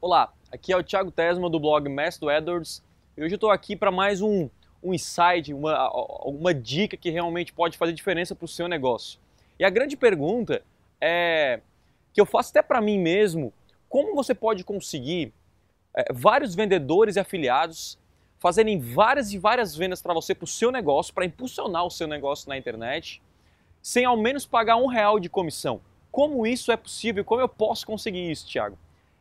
Olá, aqui é o Thiago Tesma do blog Mestre Edwards e hoje eu estou aqui para mais um, um insight, uma, uma dica que realmente pode fazer diferença para o seu negócio. E a grande pergunta é que eu faço até para mim mesmo, como você pode conseguir é, vários vendedores e afiliados fazerem várias e várias vendas para você, para o seu negócio, para impulsionar o seu negócio na internet, sem ao menos pagar um real de comissão. Como isso é possível? Como eu posso conseguir isso, Thiago?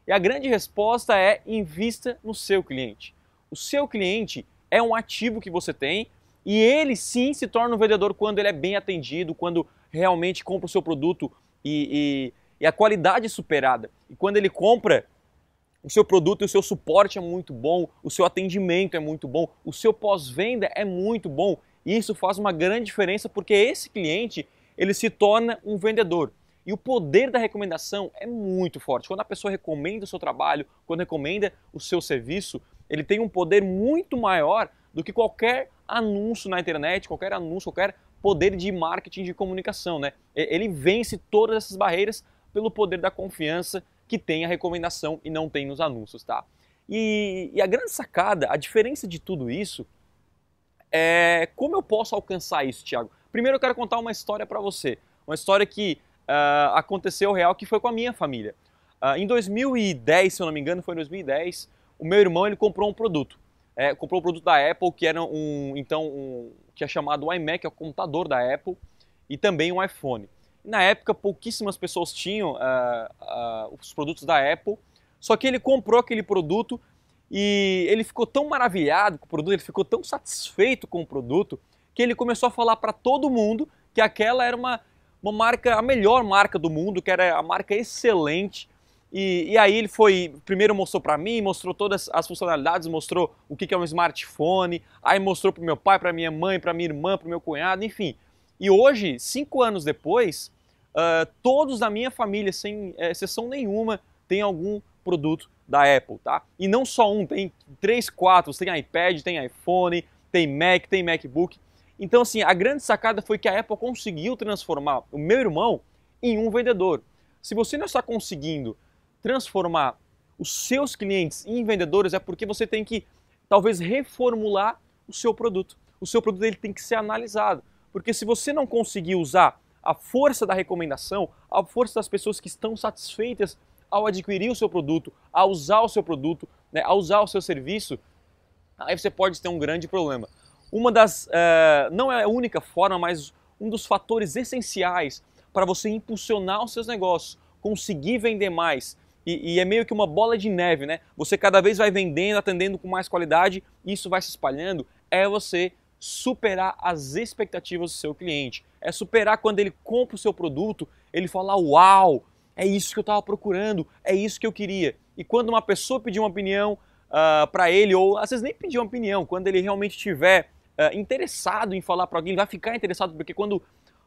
E a grande resposta é invista no seu cliente. O seu cliente é um ativo que você tem e ele sim se torna um vendedor quando ele é bem atendido, quando realmente compra o seu produto e, e, e a qualidade é superada. E quando ele compra o seu produto e o seu suporte é muito bom, o seu atendimento é muito bom, o seu pós-venda é muito bom. E isso faz uma grande diferença porque esse cliente ele se torna um vendedor. E o poder da recomendação é muito forte. Quando a pessoa recomenda o seu trabalho, quando recomenda o seu serviço, ele tem um poder muito maior do que qualquer anúncio na internet, qualquer anúncio, qualquer poder de marketing de comunicação. Né? Ele vence todas essas barreiras pelo poder da confiança que tem a recomendação e não tem nos anúncios. Tá? E, e a grande sacada, a diferença de tudo isso é como eu posso alcançar isso, Thiago? Primeiro eu quero contar uma história para você. Uma história que uh, aconteceu real que foi com a minha família. Uh, em 2010, se eu não me engano, foi em 2010, o meu irmão ele comprou um produto. É, comprou um produto da Apple que era um, então, um, que é chamado iMac, é o computador da Apple, e também um iPhone. Na época, pouquíssimas pessoas tinham uh, os produtos da Apple, só que ele comprou aquele produto e ele ficou tão maravilhado com o produto, ele ficou tão satisfeito com o produto, que ele começou a falar para todo mundo que aquela era uma uma marca, a melhor marca do mundo, que era a marca excelente. E, e aí ele foi, primeiro mostrou para mim, mostrou todas as funcionalidades, mostrou o que é um smartphone, aí mostrou para meu pai, para minha mãe, para minha irmã, para meu cunhado, enfim. E hoje, cinco anos depois, uh, todos da minha família, sem exceção nenhuma, tem algum produto da Apple, tá? E não só um, tem três, quatro, tem iPad, tem iPhone, tem Mac, tem MacBook. Então, assim, a grande sacada foi que a Apple conseguiu transformar o meu irmão em um vendedor. Se você não está conseguindo transformar os seus clientes em vendedores, é porque você tem que talvez reformular o seu produto. O seu produto ele tem que ser analisado. Porque se você não conseguir usar a força da recomendação, a força das pessoas que estão satisfeitas ao adquirir o seu produto, a usar o seu produto, né, a usar o seu serviço, aí você pode ter um grande problema uma das, uh, não é a única forma, mas um dos fatores essenciais para você impulsionar os seus negócios, conseguir vender mais. E, e, é meio que uma bola de neve, né? Você cada vez vai vendendo, atendendo com mais qualidade, isso vai se espalhando. É você superar as expectativas do seu cliente. É superar quando ele compra o seu produto, ele fala: Uau, é isso que eu estava procurando, é isso que eu queria. E quando uma pessoa pedir uma opinião uh, ah, para ele, ou às vezes nem pedir uma opinião, quando ele realmente tiver uh, interessado em falar para alguém, vai ficar interessado, porque quando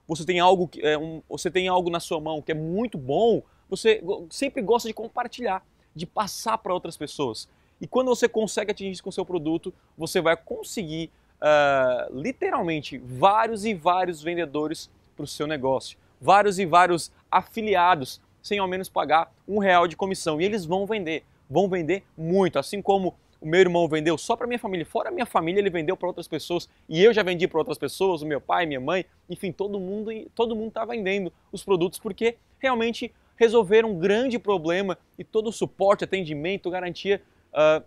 você tem algo, é, um, você tem algo na sua mão que é muito bom, você sempre gosta de compartilhar, de passar para outras pessoas. E quando você consegue atingir isso com o seu produto, você vai conseguir uh, literalmente vários e vários vendedores para o seu negócio, vários e vários afiliados, sem ao menos pagar um real de comissão. E eles vão vender, vão vender muito, assim como o meu irmão vendeu só para minha família, fora a minha família ele vendeu para outras pessoas. E eu já vendi para outras pessoas, o meu pai, minha mãe, enfim, todo mundo todo mundo está vendendo os produtos porque realmente resolveram um grande problema e todo o suporte, atendimento, garantia uh,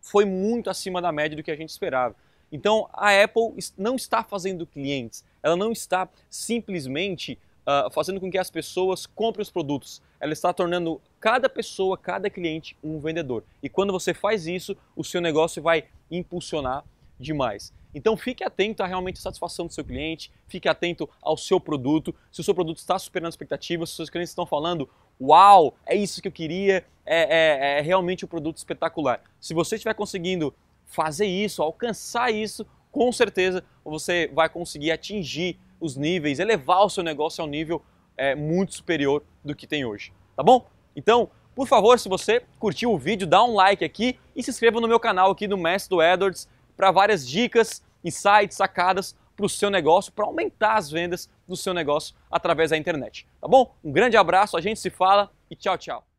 foi muito acima da média do que a gente esperava. Então a Apple não está fazendo clientes, ela não está simplesmente uh, fazendo com que as pessoas comprem os produtos. Ela está tornando cada pessoa, cada cliente um vendedor. E quando você faz isso, o seu negócio vai impulsionar demais. Então fique atento à realmente satisfação do seu cliente, fique atento ao seu produto, se o seu produto está superando expectativas, se os seus clientes estão falando, uau, é isso que eu queria, é, é, é realmente um produto espetacular. Se você estiver conseguindo fazer isso, alcançar isso, com certeza você vai conseguir atingir os níveis, elevar o seu negócio ao nível é, muito superior do que tem hoje. Tá bom? Então, por favor, se você curtiu o vídeo, dá um like aqui e se inscreva no meu canal aqui do Mestre do Edwards para várias dicas, insights, sacadas para o seu negócio, para aumentar as vendas do seu negócio através da internet. Tá bom? Um grande abraço, a gente se fala e tchau, tchau.